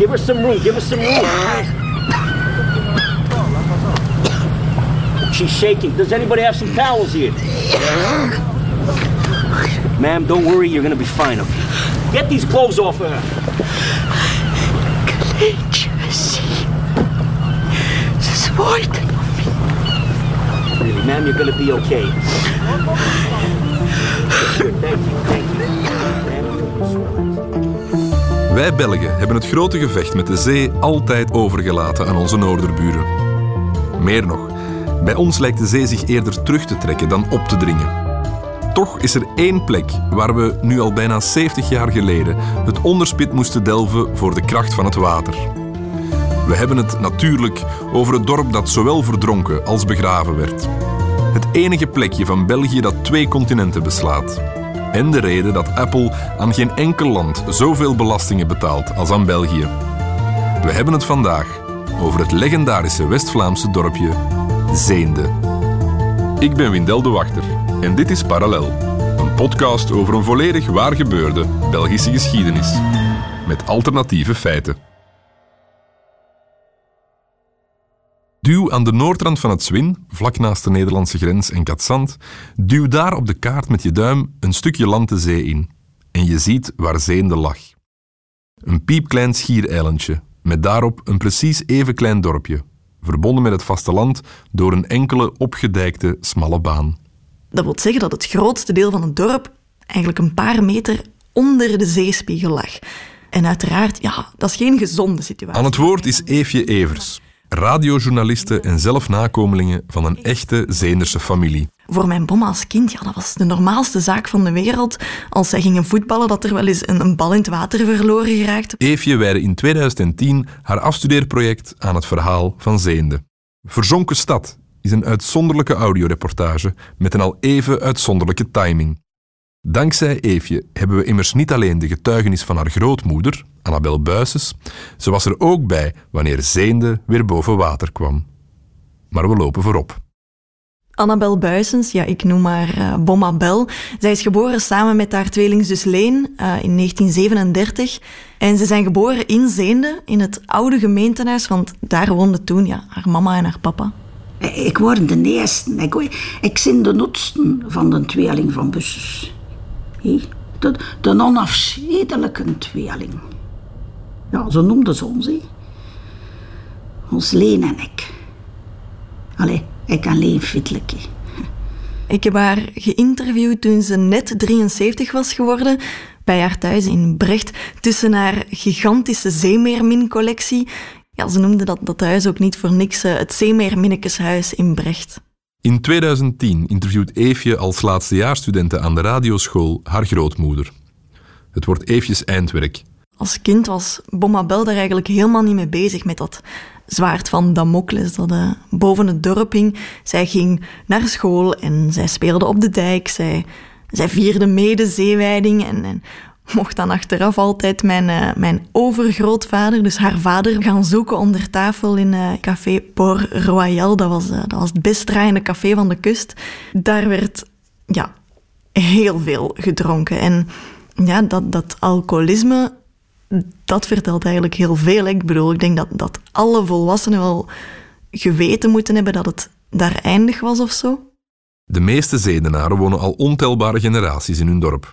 Give her some room. Give her some room. She's shaking. Does anybody have some towels here? Ma'am, don't worry. You're gonna be fine, okay? Get these clothes off her. Kleintjes. Ze zwaait. Really, ma'am, you're gonna be okay. Thank you, thank you. Wij Belgen hebben het grote gevecht met de zee altijd overgelaten aan onze noorderburen. Meer nog, bij ons lijkt de zee zich eerder terug te trekken dan op te dringen. Toch is er één plek waar we nu al bijna 70 jaar geleden het onderspit moesten delven voor de kracht van het water. We hebben het natuurlijk over het dorp dat zowel verdronken als begraven werd. Het enige plekje van België dat twee continenten beslaat. En de reden dat Apple aan geen enkel land zoveel belastingen betaalt als aan België. We hebben het vandaag over het legendarische West-Vlaamse dorpje Zeende. Ik ben Windel de Wachter en dit is Parallel, een podcast over een volledig waar gebeurde Belgische geschiedenis. Met alternatieve feiten. Duw aan de noordrand van het Zwin, vlak naast de Nederlandse grens en Katzand, duw daar op de kaart met je duim een stukje land de zee in. En je ziet waar Zeende lag. Een piepklein schiereilandje, met daarop een precies even klein dorpje, verbonden met het vasteland door een enkele opgedijkte smalle baan. Dat wil zeggen dat het grootste deel van het dorp eigenlijk een paar meter onder de zeespiegel lag. En uiteraard, ja, dat is geen gezonde situatie. Aan het woord is Eefje Evers, radiojournaliste en zelf nakomelingen van een echte Zeenderse familie. Voor mijn bomma als kind, ja, dat was de normaalste zaak van de wereld. Als zij gingen voetballen, dat er wel eens een, een bal in het water verloren geraakt. Eefje wijde in 2010 haar afstudeerproject aan het verhaal van Zeende. Verzonken stad is een uitzonderlijke audioreportage met een al even uitzonderlijke timing. Dankzij Eefje hebben we immers niet alleen de getuigenis van haar grootmoeder, Annabel Buisses, ze was er ook bij wanneer Zeende weer boven water kwam. Maar we lopen voorop. Annabel Buisens, ja, ik noem haar uh, Bomma Bel. Zij is geboren samen met haar tweelingzus Leen uh, in 1937. En ze zijn geboren in Zeende, in het oude gemeentehuis, want daar woonden toen ja, haar mama en haar papa. Ik word de eerste. Ik, ik ben de oudste van de tweeling van Busses. De, de tweeling. Ja, zo noemden ze ons. He. Ons Leen en ik. Allee, ik alleen fitelijke. Ik heb haar geïnterviewd toen ze net 73 was geworden, bij haar thuis in Brecht, tussen haar gigantische zeemeermin-collectie. Ja, ze noemde dat, dat huis ook niet voor niks het Zeemeerminnekeshuis in Brecht. In 2010 interviewt Eefje als laatstejaarsstudente aan de radioschool haar grootmoeder. Het wordt Eefjes eindwerk. Als kind was Bomma Bel daar eigenlijk helemaal niet mee bezig met dat zwaard van Damocles dat uh, boven het dorp hing. Zij ging naar school en zij speelde op de dijk. Zij, zij vierde mede zeewijding en, en mocht dan achteraf altijd mijn, uh, mijn overgrootvader, dus haar vader, gaan zoeken onder tafel in uh, café Port Royal. Dat was, dat was het best draaiende café van de kust. Daar werd ja, heel veel gedronken. En ja, dat, dat alcoholisme dat vertelt eigenlijk heel veel. Ik bedoel, ik denk dat, dat alle volwassenen wel geweten moeten hebben dat het daar eindig was of zo. De meeste Zedenaren wonen al ontelbare generaties in hun dorp.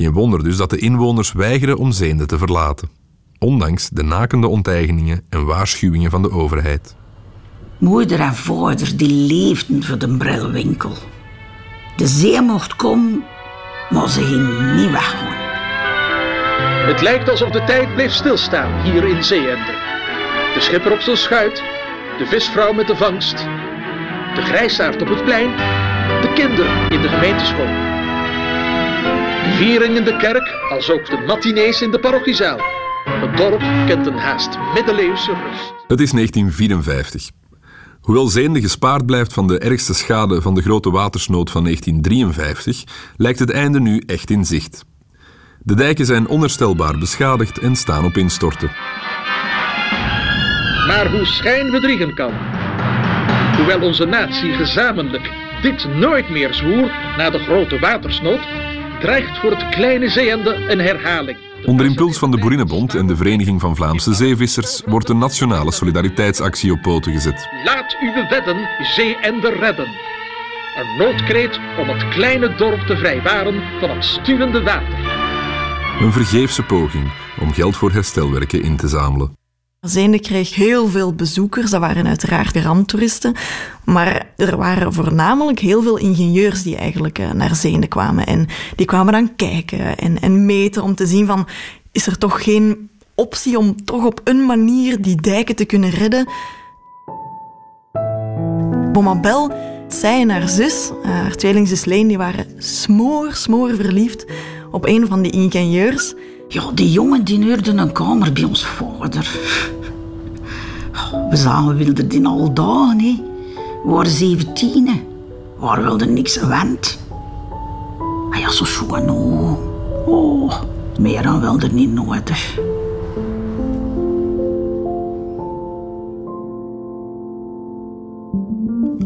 Geen wonder dus dat de inwoners weigeren om Zeende te verlaten, ondanks de nakende onteigeningen en waarschuwingen van de overheid. Moeder en vader die leefden voor de brilwinkel. De zee mocht komen, maar ze ging niet weg. Het lijkt alsof de tijd bleef stilstaan hier in Zeeende. De schipper op zijn schuit, de visvrouw met de vangst, de grijsaard op het plein, de kinderen in de gemeenteschool. Viering in de kerk, als ook de matinees in de parochiezaal. Het dorp kent een haast middeleeuwse rust. Het is 1954. Hoewel Zeende gespaard blijft van de ergste schade van de grote watersnood van 1953, lijkt het einde nu echt in zicht. De dijken zijn onherstelbaar beschadigd en staan op instorten. Maar hoe schijnbedriegen kan. Hoewel onze natie gezamenlijk dit nooit meer zwoer na de grote watersnood, dreigt voor het kleine zeeende een herhaling. Onder impuls van de Boerinnenbond en de Vereniging van Vlaamse Zeevissers wordt een nationale solidariteitsactie op poten gezet. Laat uw wedden zeeender redden. Een noodkreet om het kleine dorp te vrijwaren van het stuwende water. Een vergeefse poging om geld voor herstelwerken in te zamelen. Zeende kreeg heel veel bezoekers, dat waren uiteraard ramptoeristen, maar er waren voornamelijk heel veel ingenieurs die eigenlijk eh, naar Zeende kwamen. En die kwamen dan kijken en, en meten om te zien van, is er toch geen optie om toch op een manier die dijken te kunnen redden? Bomabel, zij en haar zus, eh, haar tweelingzus Leen, die waren smoor, smoor verliefd op een van die ingenieurs. Ja, die jongen die huurde een kamer bij ons vader. We zagen Wilderdin al dagen, hè. We waren zeventien, hè. Waar wilde niks wend. Ah ja, zo schoon, oh. oh. Meer dan wilde niet nodig.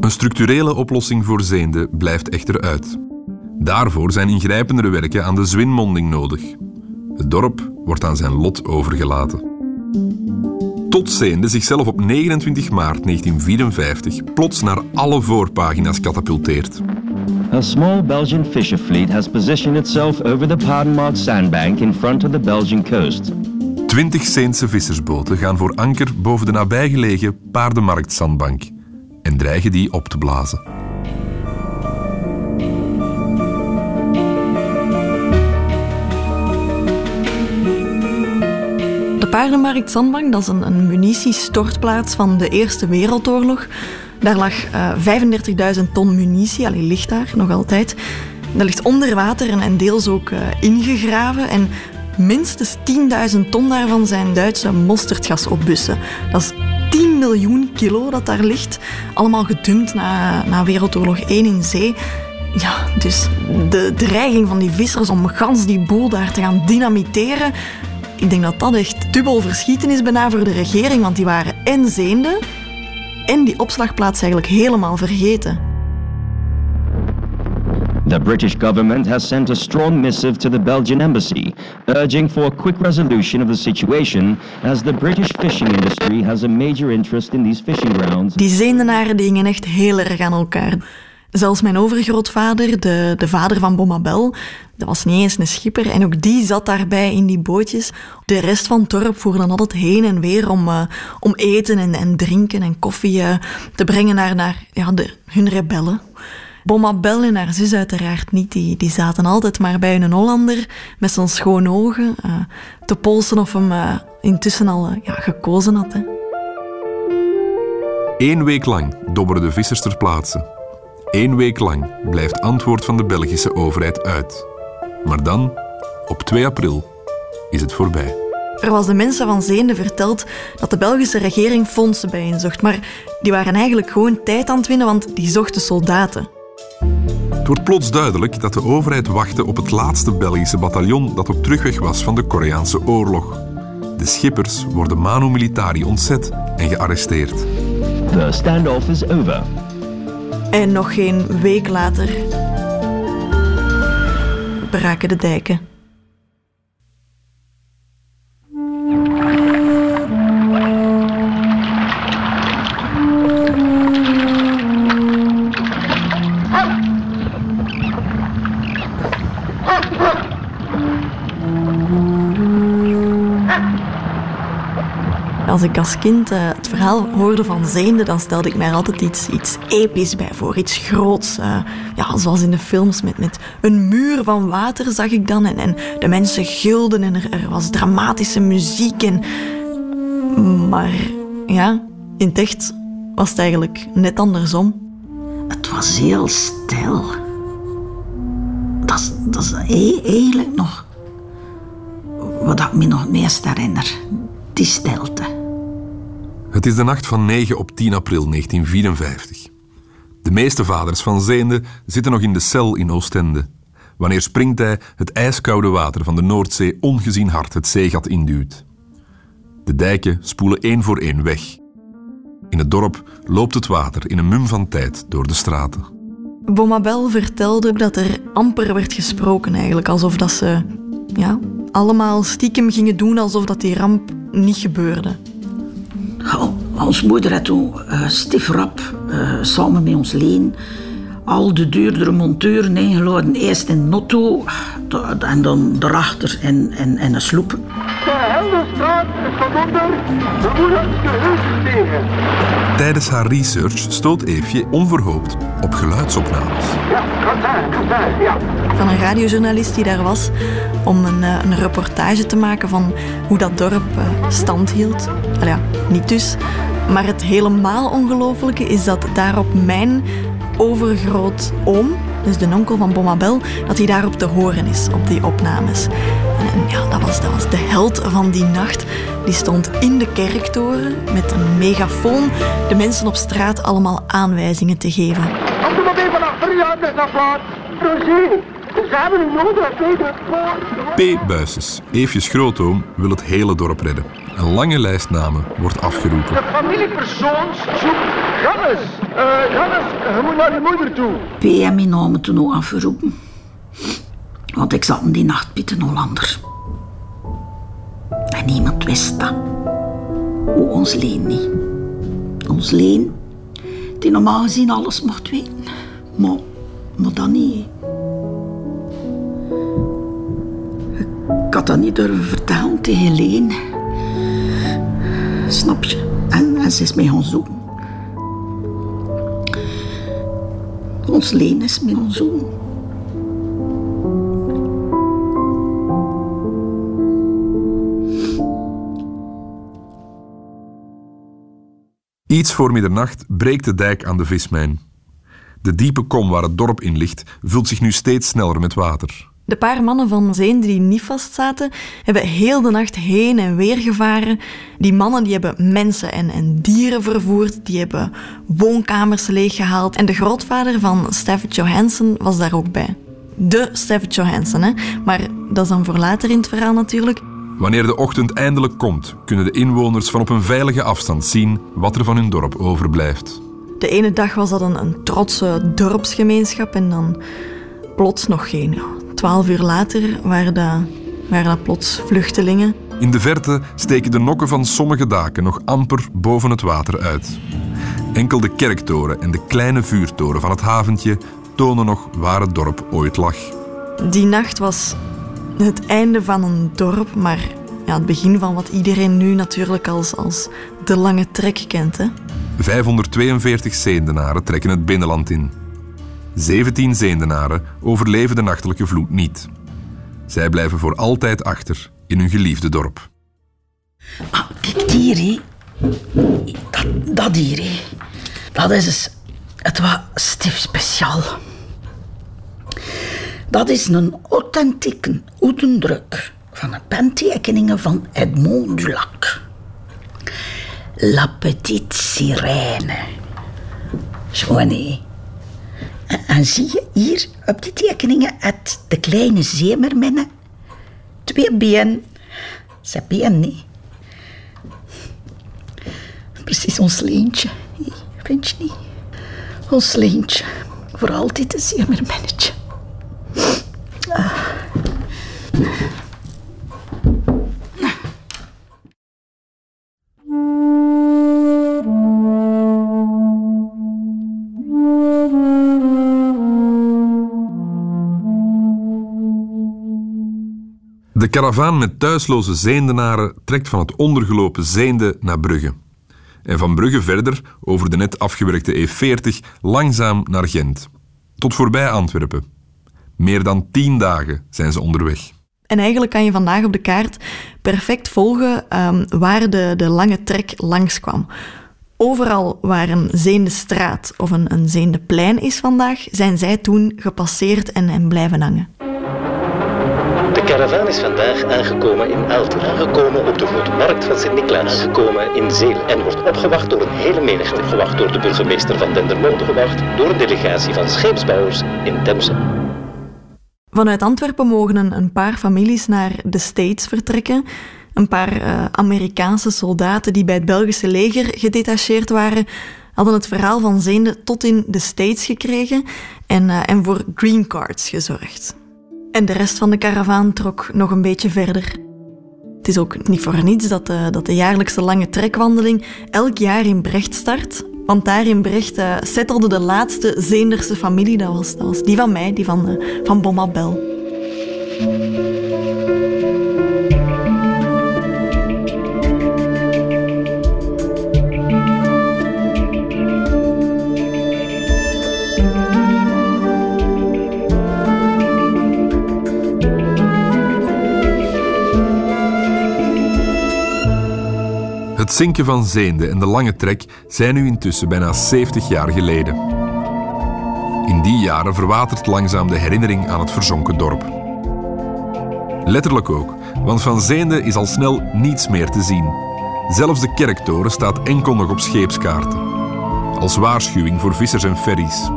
Een structurele oplossing voor Zeende blijft echter uit. Daarvoor zijn ingrijpendere werken aan de Zwinmonding nodig. Het dorp wordt aan zijn lot overgelaten. Tot Zeende zichzelf op 29 maart 1954 plots naar alle voorpagina's katapulteert. A small Belgian fisher fleet has positioned itself over the Paardenmarkt sandbank in front of the Belgian coast. Twintig Zeense vissersboten gaan voor anker boven de nabijgelegen Paardenmarkt-zandbank en dreigen die op te blazen. Paardenmarkt Zandbank, dat is een, een munitiestortplaats van de Eerste Wereldoorlog. Daar lag eh 35.000 ton munitie, allee, ligt daar nog altijd. Dat ligt onder water en, en deels ook eh, ingegraven. En minstens 10.000 ton daarvan zijn Duitse mosterdgasopbussen. Dat is 10 miljoen kilo dat daar ligt. Allemaal gedumpt na, na Wereldoorlog 1 in zee. Ja, dus de dreiging van die vissers om gans die boel daar te gaan dynamiteren... Ik denk dat dat echt dubbel verschieten is bijna voor de regering, want die waren en zeende en die opslagplaats eigenlijk helemaal vergeten. The British government has sent a strong missive to the Belgian embassy, urging for a quick resolution of the situation, as the British fishing industry has a major interest in these fishing grounds. Die zeendenaren die hingen echt heel erg aan elkaar. Zelfs mijn overgrootvader, de, de vader van Bomabel, dat was niet eens een schipper. En ook die zat daarbij in die bootjes. De rest van het dorp voer dan altijd heen en weer om, uh, om eten en, en drinken en koffie uh, te brengen naar, naar ja, hun rebellen. Bomabel en haar zus uiteraard niet. Die, die zaten altijd maar bij een Hollander met zijn schone ogen uh, te polsen of hem intussen al ja, gekozen had. Hè. Eén week lang dobberen de vissers ter plaatse. Eén week lang blijft antwoord van de Belgische overheid uit. Maar dan, op 2 april, is het voorbij. Er was de mensen van Zeende verteld dat de Belgische regering fondsen bijeenzocht, maar die waren eigenlijk gewoon tijd aan het winnen, want die zochten soldaten. Het wordt plots duidelijk dat de overheid wachtte op het laatste Belgische bataljon dat op terugweg was van de Koreaanse oorlog. De schippers worden manu militari ontzet en gearresteerd. The standoff is over. En nog geen week later braken de dijken. Ik als kind uh, het verhaal hoorde van Zeende, dan stelde ik mij altijd iets, iets episch bij voor. Iets groots. Uh, ja, zoals in de films met, met een muur van water zag ik dan. En, en de mensen gilden en er, was dramatische muziek. En... Maar ja, in het echt was het eigenlijk net andersom. Het was heel stil. Dat is, dat is eigenlijk nog wat ik me nog meest herinner. Die stilte. Het is de nacht van 9 op 10 april 1954. De meeste vaders van Zeende zitten nog in de cel in Oostende. Wanneer springt hij het ijskoude water van de Noordzee ongezien hard het zeegat induwt. De dijken spoelen één voor één weg. In het dorp loopt het water in een mum van tijd door de straten. Bomabel vertelde dat er amper werd gesproken eigenlijk, alsof dat ze ja, allemaal stiekem gingen doen alsof dat die ramp niet gebeurde. Oh, ons moeder had toen uh, stief rap, uh, samen met ons leen, al de duurdere monteuren ingeladen. Eerst in Notto en dan daarachter in, in, in een sloep. De Helderstraat is van onder geheugen tegen. Tijdens haar research stoot Eefje onverhoopt op geluidsopnames. Ja, kan zijn, kan zijn, ja. Van een radiojournalist die daar was om een, uh, een reportage te maken van hoe dat dorp uh, stand hield. Al ja, niet dus. Maar het helemaal ongelofelijke is dat daar op mijn overgroot oom, dus de onkel van Bomabel, dat hij daarop te horen is op die opnames. En, ja, dat was, dat was de held van die nacht. Die stond in de kerktoren met een megafoon de mensen op straat allemaal aanwijzingen te geven. Er maar even naar achter naar plaats. Roger, ze hebben een nodig tegen P. Buises, Eefjes grootoom, wil het hele dorp redden. Een lange lijst namen wordt afgeroepen. De familiepersoons zoekt Gannes. Uh, Gannes, je moet naar je moeder toe. PM namen toen ook afgeroepen. Want ik zat in die nacht bij de Hollander. En niemand wist dat. Hoe ons Leen niet. Ons Leen, die normaal gezien alles mocht weten. Maar, maar dat niet. Had dat niet durven vertellen tegen Leen. Snap je? En, ze is mij gaan zoeken. Ons Leen is mij gaan zoeken. Iets voor middernacht breekt de dijk aan de vismijn. De diepe kom waar het dorp in ligt vult zich nu steeds sneller met water. De paar mannen van Zeende die niet vastzaten, hebben heel de nacht heen en weer gevaren. Die mannen die hebben mensen en, en dieren vervoerd, die hebben woonkamers leeggehaald. En de grootvader van Stafford Johansson was daar ook bij. De Stafford Johansson, hè? maar dat is dan voor later in het verhaal natuurlijk. Wanneer de ochtend eindelijk komt, kunnen de inwoners van op een veilige afstand zien wat er van hun dorp overblijft. De ene dag was dat een, een trotse dorpsgemeenschap en dan plots nog geen. Twaalf uur later waren dat, waren dat plots vluchtelingen. In de verte steken de nokken van sommige daken nog amper boven het water uit. Enkel de kerktoren en de kleine vuurtoren van het haventje tonen nog waar het dorp ooit lag. Die nacht was het einde van een dorp, maar ja, het begin van wat iedereen nu natuurlijk als, als de lange trek kent. Hè? 542 zeendenaren trekken het binnenland in. 17 zeendenaren overleven de nachtelijke vloed niet. Zij blijven voor altijd achter in hun geliefde dorp. Maar kijk, hier. Dat, dat hier. Dat is dus het was stief speciaal. Dat is een authentieke oedendruk van een pentekeningen van Edmond Dulac. La Petite Sirène. Schoon, hé. En, zie je hier op die tekeningen het de kleine zeemerminnen. Twee benen. Ze benen, niet. Precies ons leentje. Vind je niet? Ons leentje. Voor altijd een zeemerminnetje. Karavaan met thuisloze zeendenaren trekt van het ondergelopen Zeende naar Brugge. En van Brugge verder over de net afgewerkte E40 langzaam naar Gent. Tot voorbij Antwerpen. Meer dan tien dagen zijn ze onderweg. En eigenlijk kan je vandaag op de kaart perfect volgen um, waar de, de lange trek langskwam. Overal waar een zeende straat of een, een zeende plein is vandaag, zijn zij toen gepasseerd en, en blijven hangen. De karavaan is vandaag aangekomen in Elten, aangekomen op de grote markt van Sint-Niklaas, aangekomen in Zeel en wordt opgewacht door een hele menigte, opgewacht door de burgemeester van Dendermonde, gewacht door een delegatie van scheepsbouwers in Temse. Vanuit Antwerpen mogen een, paar families naar de States vertrekken. Een paar uh, Amerikaanse soldaten die bij het Belgische leger gedetacheerd waren, hadden het verhaal van Zeende tot in de States gekregen en, uh, en voor green cards gezorgd. En de rest van de karavaan trok nog een beetje verder. Het is ook niet voor niets dat de, dat de jaarlijkse lange trekwandeling elk jaar in Brecht start. Want daar in Brecht uh, settelde de laatste Zeenderse familie. Dat was, die van mij, die van, uh, van. Het zinken van Zeende en de lange trek zijn nu intussen bijna 70 jaar geleden. In die jaren verwatert langzaam de herinnering aan het verzonken dorp. Letterlijk ook, want van Zeende is al snel niets meer te zien. Zelfs de kerktoren staat enkel nog op scheepskaarten. Als waarschuwing voor vissers en ferries.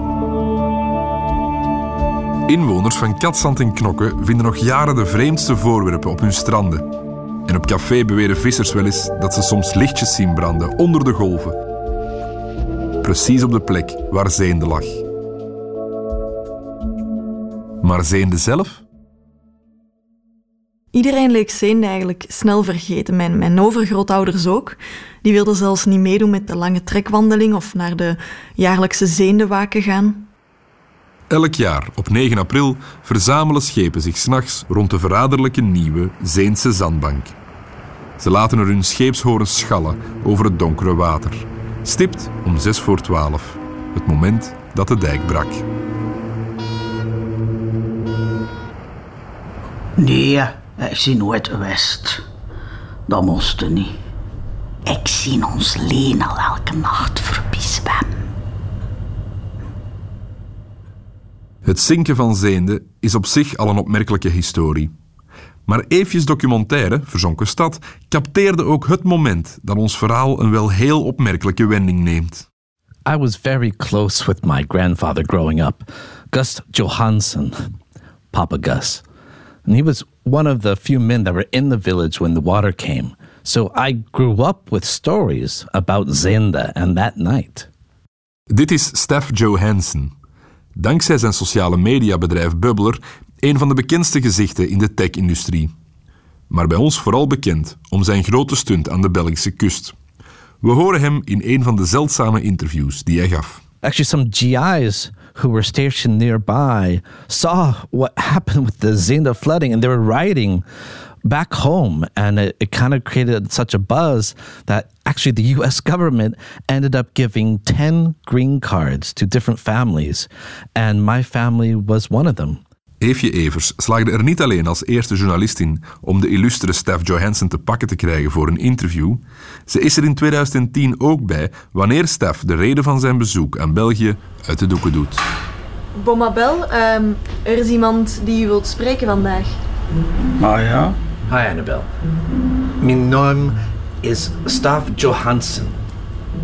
Inwoners van Katzand en Knokke vinden nog jaren de vreemdste voorwerpen op hun stranden. En op café beweren vissers wel eens dat ze soms lichtjes zien branden onder de golven. Precies op de plek waar Zeende lag. Maar Zeende zelf? Iedereen leek Zeende eigenlijk snel vergeten. Mijn, mijn overgrootouders ook. Die wilden zelfs niet meedoen met de lange trekwandeling of naar de jaarlijkse zeendewaken gaan. Elk jaar op 9 april verzamelen schepen zich s'nachts rond de verraderlijke nieuwe Zeense zandbank. Ze laten er hun scheepshorens schallen over het donkere water. Stipt om 6 voor 12, het moment dat de dijk brak. Nee, ik zie nooit West. Dat moest niet. Ik zie ons Leen al elke nacht zwemmen. Het zinken van Zeende is op zich al een opmerkelijke historie. Maar Eefjes documentaire, Verzonken Stad, capteerde ook het moment dat ons verhaal een wel heel opmerkelijke wending neemt. I was very close with my grandfather growing up, Gus Johansson, Papa Gus. And he was one of the few men that were in the village when the water came. So I grew up with stories about Zenda and that night. Dit is Steph Johansson. Dankzij zijn sociale mediabedrijf Bubbler een van de bekendste gezichten in de tech-industrie. Maar bij ons vooral bekend om zijn grote stunt aan de Belgische kust. We horen hem in een van de zeldzame interviews die hij gaf. Actually, some GIs who were stationed nearby saw what happened with the Zenda flooding and they were writing back home. And it, it kind of created such a buzz that actually the US government ended up giving 10 green cards to different families. And my family was one of them. Eefje Evers slaagde er niet alleen als eerste journalist in om de illustere Steph Johansson te pakken te krijgen voor een interview, ze is er in 2010 ook bij wanneer Steph de reden van zijn bezoek aan België uit de doeken doet. Bomabel, um, er is iemand die u wilt spreken vandaag. Ah ja? Hi Annabel. Mijn naam is Stav Johansson.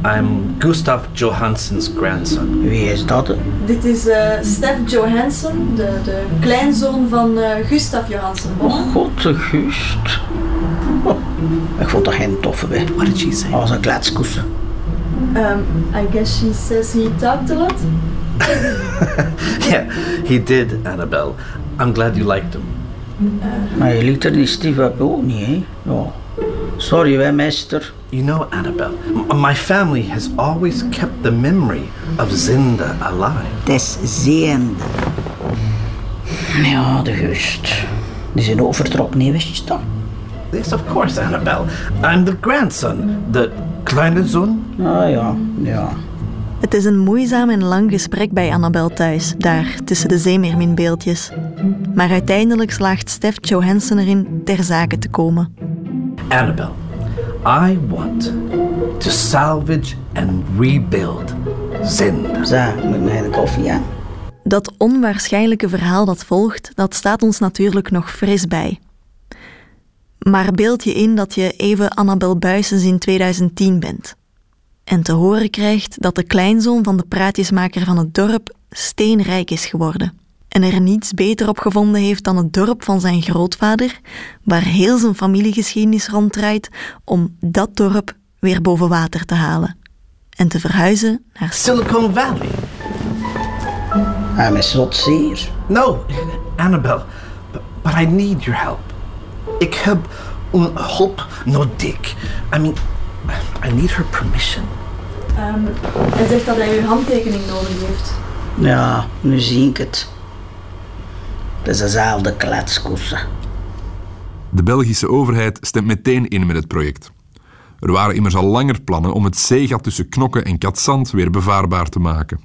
I'm Gustav Johansson's grandson. Wie is dat? Dit is uh, Stef Johansson, de, de kleinzoon van uh, Gustav Johansson. Oh god, de Gust. Oh, ik vond dat geen toffe bij. What did she say? Als een kletskoes. Um, I guess she says he talked a lot. yeah, he did, Annabelle. I'm glad you liked him. Maar je liet er die Steve up ook niet, hè? Ja. Sorry, hè, meester. You know, Annabelle, my family has always kept the memory of Zinda alive. Des Zeende. Ja, de gust. Die zijn overtrokken, nee, wist je dat? Yes, of course, Annabelle. I'm the grandson, the kleine zoon. Ah ja, ja. Het is een moeizaam en lang gesprek bij Annabel thuis, daar tussen de zeemeerminbeeldjes. Maar uiteindelijk slaagt Steph Johansson erin ter zake te komen. Annabelle, I want to salvage and rebuild Zinda. Zo, met mij de koffie aan. Dat onwaarschijnlijke verhaal dat volgt, dat staat ons natuurlijk nog fris bij. Maar beeld je in dat je even Annabel Buisens in 2010 bent. En te horen krijgt dat de kleinzoon van de praatjesmaker van het dorp steenrijk is geworden. En er niets beter op gevonden heeft dan het dorp van zijn grootvader, waar heel zijn familiegeschiedenis ronddraait, om dat dorp weer boven water te halen. En te verhuizen naar Silicon Valley. Hij is zot zeer. No, Annabelle. But I need your help. Ik heb een hulp nodig. I mean, I need her permission. hij zegt dat hij uw handtekening nodig heeft. Ja, nu zie ik het. Het is dezelfde kletskoessen. De Belgische overheid stemt meteen in met het project. Er waren immers al langer plannen om het zeegat tussen Knokke en Katzand weer bevaarbaar te maken.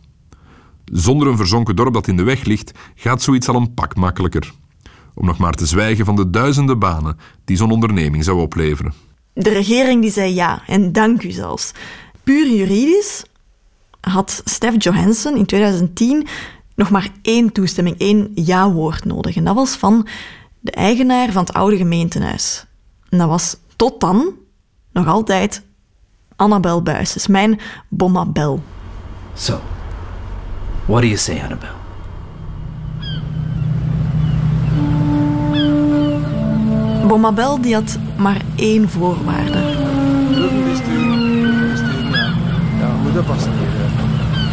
Zonder een verzonken dorp dat in de weg ligt, gaat zoiets al een pak makkelijker. Om nog maar te zwijgen van de duizenden banen die zo'n onderneming zou opleveren. De regering die zei ja, en dank u zelfs. Puur juridisch had Stef Johansen in 2010 nog maar één toestemming, één ja-woord nodig. En dat was van de eigenaar van het oude gemeentehuis. En dat was tot dan nog altijd Annabel Buijs, mijn Bomma Bel. So, what do you say, Annabelle? Bomma Bel die had maar één voorwaarde. Ja, moet oppassen hier.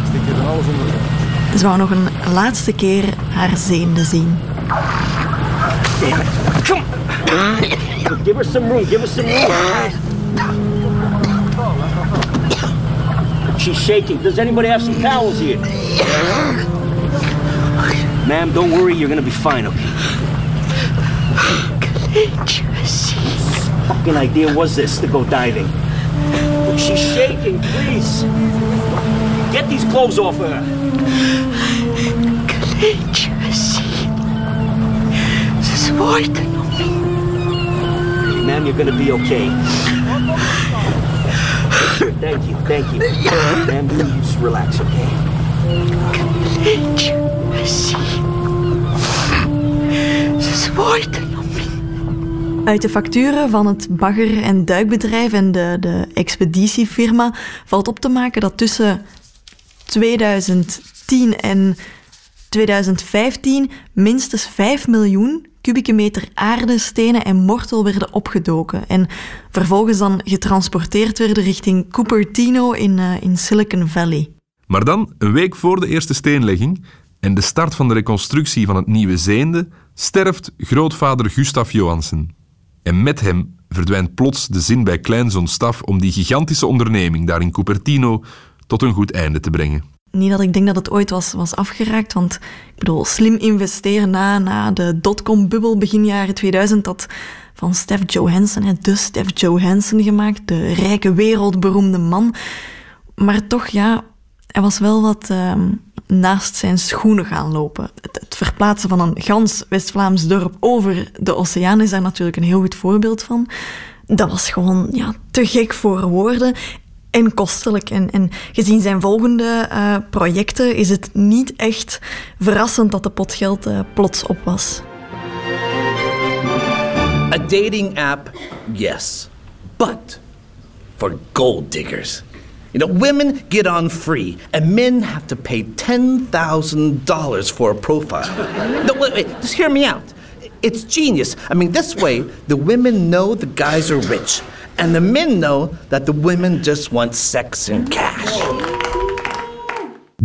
Stik je er alles onder. Ze wou nog een laatste keer haar zeende zien. On. Give her some room. Give her some room. She's shaking. Does anybody have some towels here? Ma'am, don't worry. You're gonna be fine, okay? Fucking idea was this to go diving? Look, she's shaking. Please. Get these clothes off her. Ze worden Ma'am, you're gonna be okay. Thank you, thank you. Ma'am, you just relax, okay? Ze worden Uit de facturen van het bagger- en duikbedrijf en de, de expeditiefirma valt op te maken dat tussen 2010 en 2015 minstens 5 miljoen kubieke meter aarde, stenen en mortel werden opgedoken en vervolgens dan getransporteerd werden richting Cupertino in, eh, in Silicon Valley. Maar dan, een week voor de eerste steenlegging en de start van de reconstructie van het nieuwe Zeende, sterft grootvader Gustav Johansen. En met hem verdwijnt plots de zin bij kleinzoon Staf om die gigantische onderneming daar in Cupertino tot een goed einde te brengen. Niet dat ik denk dat het ooit was, was afgeraakt, want ik bedoel, slim investeren na, na de dotcom-bubbel begin jaren 2000, dat van Stef Johansen, hè, de Stef Johansen gemaakt, de rijke wereldberoemde man. Maar toch, ja, hij was wel wat ehm, naast zijn schoenen gaan lopen. Het, verplaatsen van een gans West-Vlaams dorp over de oceaan is daar natuurlijk een heel goed voorbeeld van. Dat was gewoon ja, te gek voor woorden en kostelijk. En, en gezien zijn volgende eh, projecten is het niet echt verrassend dat de pot geld eh, plots op was. A dating app, yes, but for gold diggers. You know, women get on free, and men have to pay $10,000 for a profile. no, wait, wait, just hear me out. It's genius. I mean, this way, the women know the guys are rich, and the men know that the women just want sex and cash.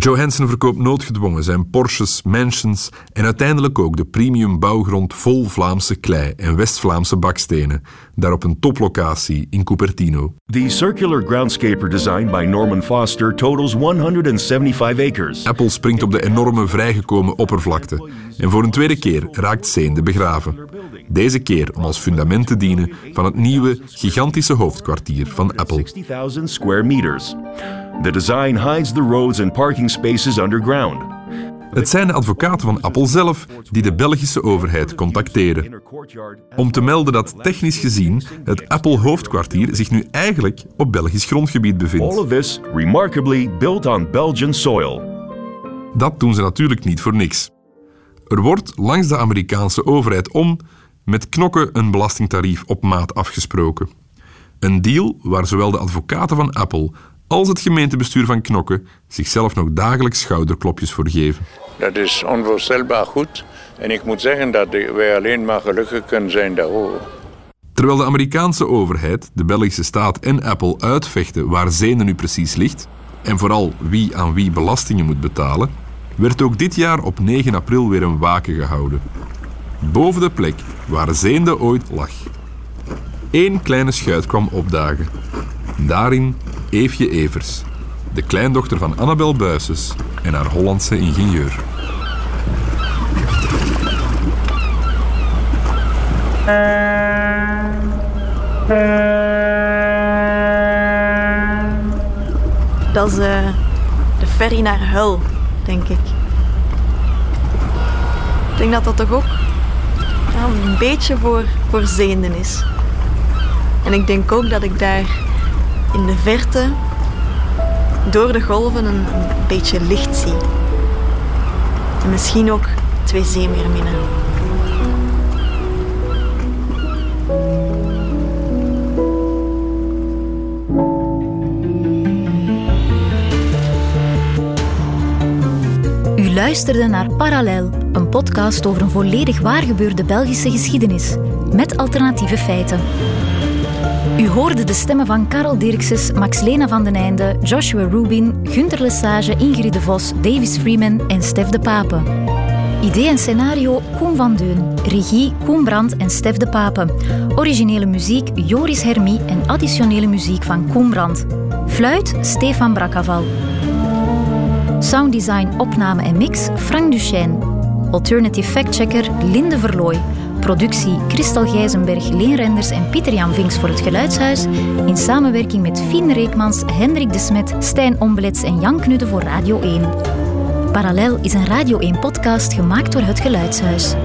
Johansen verkoopt noodgedwongen zijn Porsches, mansions en uiteindelijk ook de premium bouwgrond vol Vlaamse klei en West-Vlaamse bakstenen, daar op een toplocatie in Cupertino. The circular groundscaper design by Norman Foster totals 175 acres. Apple springt op de enorme vrijgekomen oppervlakte en voor een tweede keer raakt Zeende begraven. Deze keer om als fundament te dienen van het nieuwe, gigantische hoofdkwartier van Apple. 60,000 square meters. The design hides the roads and parking spaces underground. Het zijn de advocaten van Apple zelf die de Belgische overheid contacteren. Om te melden dat technisch gezien het Apple-hoofdkwartier zich nu eigenlijk op Belgisch grondgebied All bevindt. of this remarkably built on Belgian soil. Dat doen ze natuurlijk niet voor niks. Er wordt langs de Amerikaanse overheid om met knokken een belastingtarief op maat afgesproken. Een deal waar zowel de advocaten van Apple als het gemeentebestuur van Knokke zichzelf nog dagelijks schouderklopjes voor geven. Dat is onvoorstelbaar goed. En ik moet zeggen dat wij alleen maar gelukkig kunnen zijn daarover. Terwijl de Amerikaanse overheid, de Belgische staat en Apple uitvechten waar Zene nu precies ligt, en vooral wie aan wie belastingen moet betalen, werd ook dit jaar op 9 april weer een waken gehouden. boven de plek waar Zeende ooit lag. Eén kleine schuit kwam opdagen. Daarin Eefje Evers, de kleindochter van Annabel Buises en haar Hollandse ingenieur. Dat is eh, de ferry naar Hull, denk ik. Ik denk dat dat toch ook een beetje voor, voor zeenden is. En ik denk ook dat ik daar in de verte door de golven een, beetje licht zie. En misschien ook twee zeemeerminnen. U luisterde naar Parallel, een podcast over een volledig waargebeurde Belgische geschiedenis, met alternatieve feiten. U hoorde de stemmen van Karel Dirkses, Max-Lena van den Einde, Joshua Rubin, Gunther Lesage, Ingrid de Vos, Davis Freeman en Stef de Pape. Idee en scenario Koen van Deun. Regie Koen Brandt en Stef de Pape. Originele muziek Joris Hermie en additionele muziek van Koen Brandt. Fluit Stefan Brakaval. Sounddesign, opname en mix Frank Duchesne. Alternative factchecker Linde Verlooy. Productie Christel Gijzenberg, Leen Renders en Pieter-Jan Vinks voor het Geluidshuis. In samenwerking met Fien Reekmans, Hendrik de Smet, Stijn Ombelets en Jan Knudde voor Radio 1. Parallel is een Radio 1-podcast gemaakt door het Geluidshuis.